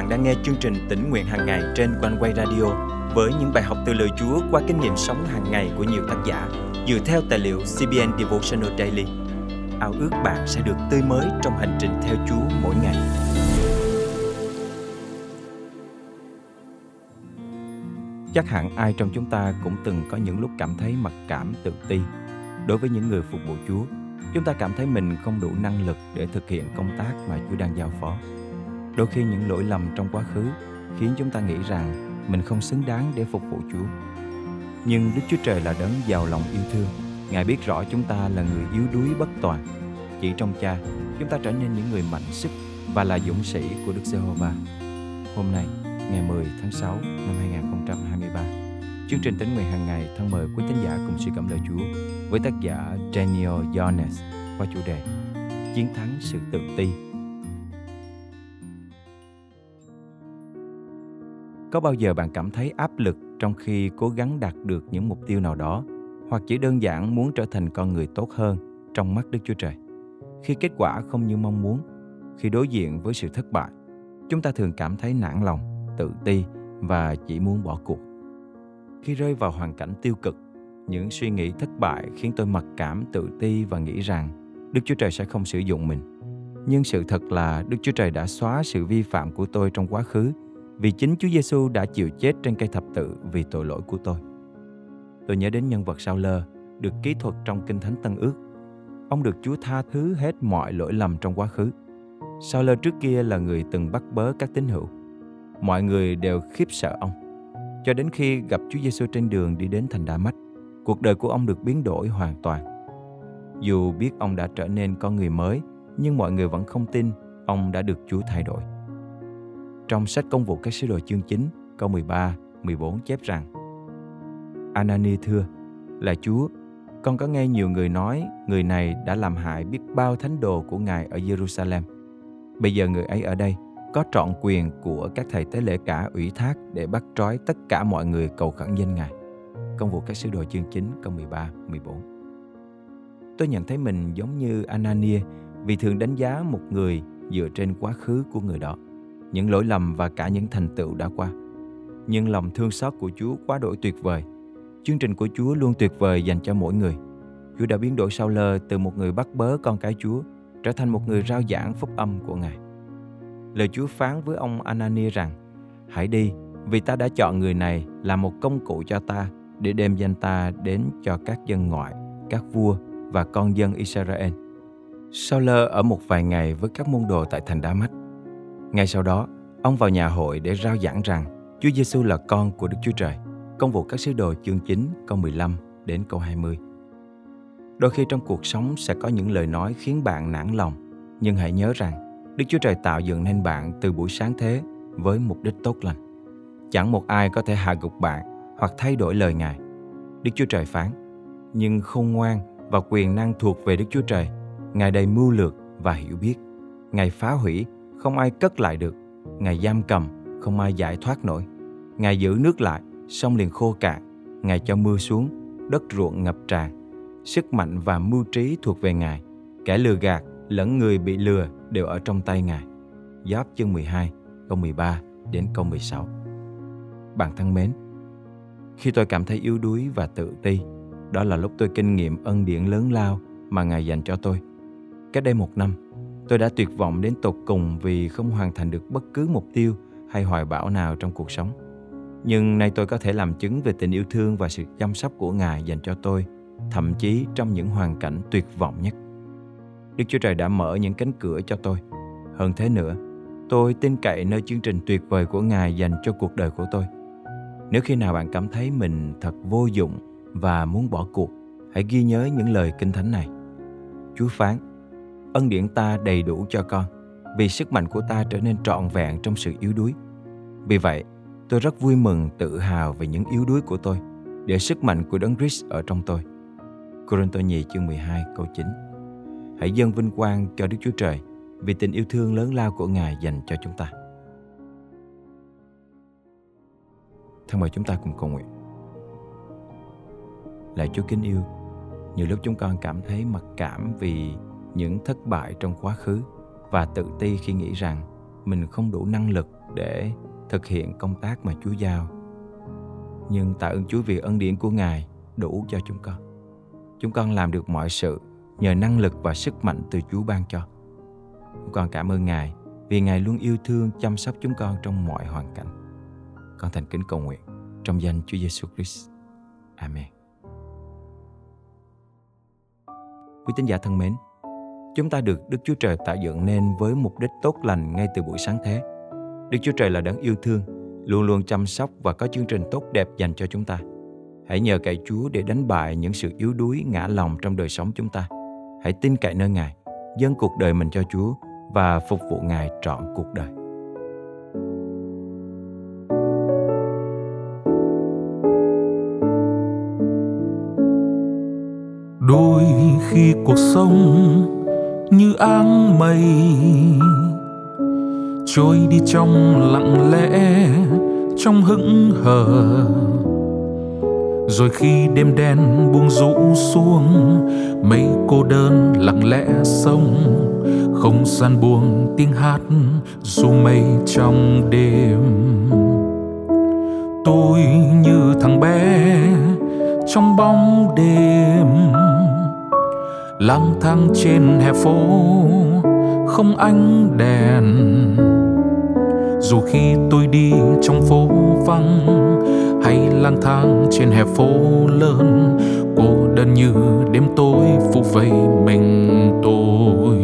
bạn đang nghe chương trình tỉnh nguyện hàng ngày trên quanh quay radio với những bài học từ lời Chúa qua kinh nghiệm sống hàng ngày của nhiều tác giả dựa theo tài liệu CBN Devotional Daily. Ao ước bạn sẽ được tươi mới trong hành trình theo Chúa mỗi ngày. Chắc hẳn ai trong chúng ta cũng từng có những lúc cảm thấy mặc cảm tự ti. Đối với những người phục vụ Chúa, chúng ta cảm thấy mình không đủ năng lực để thực hiện công tác mà Chúa đang giao phó. Đôi khi những lỗi lầm trong quá khứ khiến chúng ta nghĩ rằng mình không xứng đáng để phục vụ Chúa. Nhưng Đức Chúa Trời là đấng giàu lòng yêu thương. Ngài biết rõ chúng ta là người yếu đuối bất toàn. Chỉ trong Cha, chúng ta trở nên những người mạnh sức và là dũng sĩ của Đức Giê-hô-va. Hôm nay, ngày 10 tháng 6 năm 2023, chương trình tính nguyện hàng ngày thân mời quý tín giả cùng suy cảm lời Chúa với tác giả Daniel Jones qua chủ đề Chiến thắng sự tự ti có bao giờ bạn cảm thấy áp lực trong khi cố gắng đạt được những mục tiêu nào đó, hoặc chỉ đơn giản muốn trở thành con người tốt hơn trong mắt đức chúa trời? Khi kết quả không như mong muốn, khi đối diện với sự thất bại, chúng ta thường cảm thấy nản lòng, tự ti và chỉ muốn bỏ cuộc. Khi rơi vào hoàn cảnh tiêu cực, những suy nghĩ thất bại khiến tôi mặc cảm, tự ti và nghĩ rằng đức chúa trời sẽ không sử dụng mình. Nhưng sự thật là đức chúa trời đã xóa sự vi phạm của tôi trong quá khứ vì chính Chúa Giêsu đã chịu chết trên cây thập tự vì tội lỗi của tôi. Tôi nhớ đến nhân vật Sao Lơ được ký thuật trong Kinh Thánh Tân Ước. Ông được Chúa tha thứ hết mọi lỗi lầm trong quá khứ. Sao Lơ trước kia là người từng bắt bớ các tín hữu. Mọi người đều khiếp sợ ông. Cho đến khi gặp Chúa Giêsu trên đường đi đến thành Đa Mách, cuộc đời của ông được biến đổi hoàn toàn. Dù biết ông đã trở nên con người mới, nhưng mọi người vẫn không tin ông đã được Chúa thay đổi. Trong sách công vụ các sứ đồ chương 9, câu 13, 14 chép rằng Anani thưa, là Chúa, con có nghe nhiều người nói người này đã làm hại biết bao thánh đồ của Ngài ở Jerusalem. Bây giờ người ấy ở đây có trọn quyền của các thầy tế lễ cả ủy thác để bắt trói tất cả mọi người cầu khẩn danh Ngài. Công vụ các sứ đồ chương 9 câu 13, 14 Tôi nhận thấy mình giống như Anania vì thường đánh giá một người dựa trên quá khứ của người đó những lỗi lầm và cả những thành tựu đã qua. Nhưng lòng thương xót của Chúa quá đổi tuyệt vời. Chương trình của Chúa luôn tuyệt vời dành cho mỗi người. Chúa đã biến đổi sau lơ từ một người bắt bớ con cái Chúa trở thành một người rao giảng phúc âm của Ngài. Lời Chúa phán với ông Anani rằng Hãy đi, vì ta đã chọn người này là một công cụ cho ta để đem danh ta đến cho các dân ngoại, các vua và con dân Israel. Sau lơ ở một vài ngày với các môn đồ tại thành Đa Mách. Ngay sau đó, ông vào nhà hội để rao giảng rằng Chúa Giêsu là con của Đức Chúa Trời. Công vụ các sứ đồ chương 9 câu 15 đến câu 20. Đôi khi trong cuộc sống sẽ có những lời nói khiến bạn nản lòng, nhưng hãy nhớ rằng Đức Chúa Trời tạo dựng nên bạn từ buổi sáng thế với mục đích tốt lành. Chẳng một ai có thể hạ gục bạn hoặc thay đổi lời Ngài. Đức Chúa Trời phán, nhưng khôn ngoan và quyền năng thuộc về Đức Chúa Trời. Ngài đầy mưu lược và hiểu biết. Ngài phá hủy không ai cất lại được. Ngài giam cầm, không ai giải thoát nổi. Ngài giữ nước lại, sông liền khô cạn. Ngài cho mưa xuống, đất ruộng ngập tràn. Sức mạnh và mưu trí thuộc về Ngài. Kẻ lừa gạt lẫn người bị lừa đều ở trong tay Ngài. Giáp chương 12, câu 13 đến câu 16. Bạn thân mến, khi tôi cảm thấy yếu đuối và tự ti, đó là lúc tôi kinh nghiệm ân điển lớn lao mà Ngài dành cho tôi. Cách đây một năm, Tôi đã tuyệt vọng đến tột cùng vì không hoàn thành được bất cứ mục tiêu hay hoài bão nào trong cuộc sống. Nhưng nay tôi có thể làm chứng về tình yêu thương và sự chăm sóc của Ngài dành cho tôi, thậm chí trong những hoàn cảnh tuyệt vọng nhất. Đức Chúa Trời đã mở những cánh cửa cho tôi. Hơn thế nữa, tôi tin cậy nơi chương trình tuyệt vời của Ngài dành cho cuộc đời của tôi. Nếu khi nào bạn cảm thấy mình thật vô dụng và muốn bỏ cuộc, hãy ghi nhớ những lời kinh thánh này. Chúa phán, ân điển ta đầy đủ cho con vì sức mạnh của ta trở nên trọn vẹn trong sự yếu đuối. Vì vậy, tôi rất vui mừng tự hào về những yếu đuối của tôi để sức mạnh của Đấng Christ ở trong tôi. Corinto nhì chương 12 câu 9 Hãy dâng vinh quang cho Đức Chúa Trời vì tình yêu thương lớn lao của Ngài dành cho chúng ta. Thân mời chúng ta cùng cầu nguyện. Lạy Chúa kính yêu, nhiều lúc chúng con cảm thấy mặc cảm vì những thất bại trong quá khứ và tự ti khi nghĩ rằng mình không đủ năng lực để thực hiện công tác mà Chúa giao. Nhưng tạ ơn Chúa vì ân điển của Ngài đủ cho chúng con. Chúng con làm được mọi sự nhờ năng lực và sức mạnh từ Chúa ban cho. Chúng con cảm ơn Ngài vì Ngài luôn yêu thương chăm sóc chúng con trong mọi hoàn cảnh. Con thành kính cầu nguyện trong danh Chúa Giêsu Christ. Amen. Quý tín giả thân mến, chúng ta được Đức Chúa Trời tạo dựng nên với mục đích tốt lành ngay từ buổi sáng thế. Đức Chúa Trời là đấng yêu thương, luôn luôn chăm sóc và có chương trình tốt đẹp dành cho chúng ta. Hãy nhờ cậy Chúa để đánh bại những sự yếu đuối, ngã lòng trong đời sống chúng ta. Hãy tin cậy nơi Ngài, dâng cuộc đời mình cho Chúa và phục vụ Ngài trọn cuộc đời. đôi khi cuộc sống như áng mây. Trôi đi trong lặng lẽ, trong hững hờ. Rồi khi đêm đen buông rũ xuống mây cô đơn lặng lẽ sông không gian buông tiếng hát dù mây trong đêm. Tôi như thằng bé trong bóng đêm lang thang trên hè phố, không ánh đèn. Dù khi tôi đi trong phố vắng hay lang thang trên hè phố lớn, cô đơn như đêm tối phủ vây mình tôi.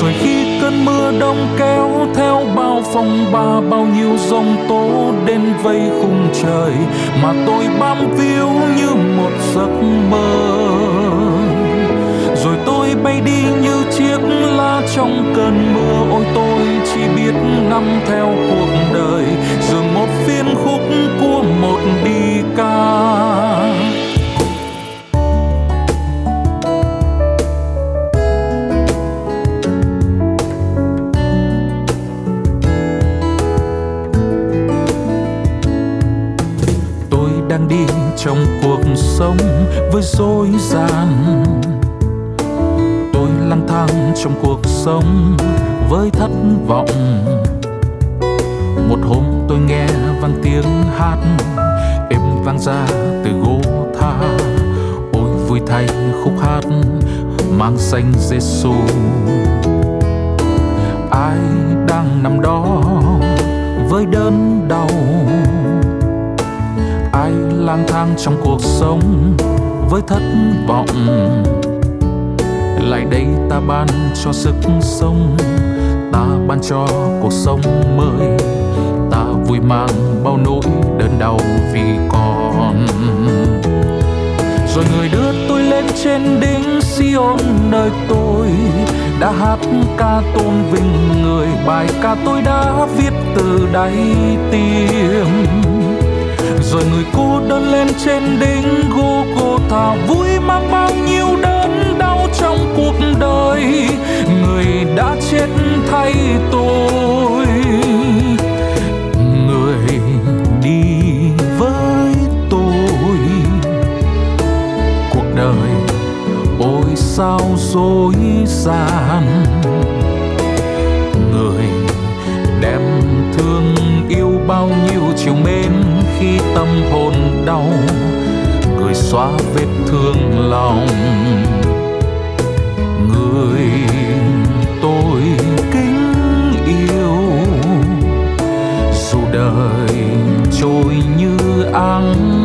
Rồi khi cơn mưa đông kéo theo bao phong ba, bao nhiêu giông tố đến vây khung trời mà tôi bám víu như một giấc mơ bay đi như chiếc lá trong cơn mưa. Ôi tôi chỉ biết ngắm theo cuộc đời dường một phiên khúc của một đi ca. Tôi đang đi trong cuộc sống với dối gian vang trong cuộc sống với thất vọng. Một hôm tôi nghe vang tiếng hát, êm vang ra từ gỗ tha. Ôi, vui thay khúc hát mang danh Giêsu ai đang nằm đó với đớn đau? Ai lang thang trong cuộc sống với thất vọng? Lại đây ta ban cho sức sống, ta ban cho cuộc sống mới. Ta vui mang bao nỗi đớn đau vì con. Rồi người đưa tôi lên trên đỉnh Sion, nơi tôi đã hát ca tôn vinh. Người bài ca tôi đã viết từ đáy tim. Rồi người cô đơn lên trên đỉnh gô cô thả vui mang bao nhiêu đau trong cuộc đời, người đã chết thay tôi. Người đi với tôi. Cuộc đời ôi sao dối gian người đem thương yêu bao nhiêu chiều mến khi tâm hồn đau. Người xóa vết thương lòng người tôi kính yêu. Dù đời trôi như áng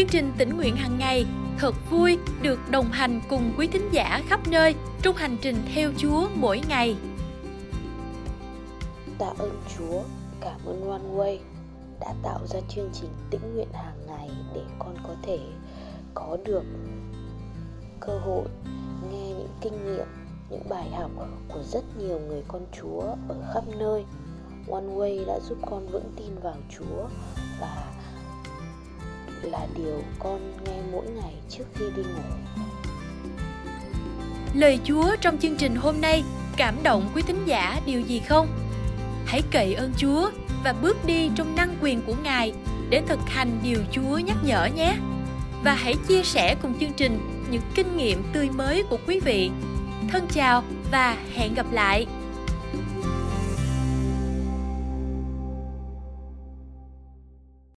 chương trình tỉnh nguyện hàng ngày thật vui được đồng hành cùng quý thính giả khắp nơi trong hành trình theo Chúa mỗi ngày. Tạ ơn Chúa, cảm ơn One Way đã tạo ra chương trình tĩnh nguyện hàng ngày để con có thể có được cơ hội nghe những kinh nghiệm, những bài học của rất nhiều người con Chúa ở khắp nơi. One Way đã giúp con vững tin vào Chúa và là điều con nghe mỗi ngày trước khi đi ngủ. lời Chúa trong chương trình hôm nay cảm động quý thính giả điều gì không? Hãy cậy ơn Chúa và bước đi trong năng quyền của Ngài để thực hành điều Chúa nhắc nhở nhé. Và hãy chia sẻ cùng chương trình những kinh nghiệm tươi mới của quý vị. Thân chào và hẹn gặp lại.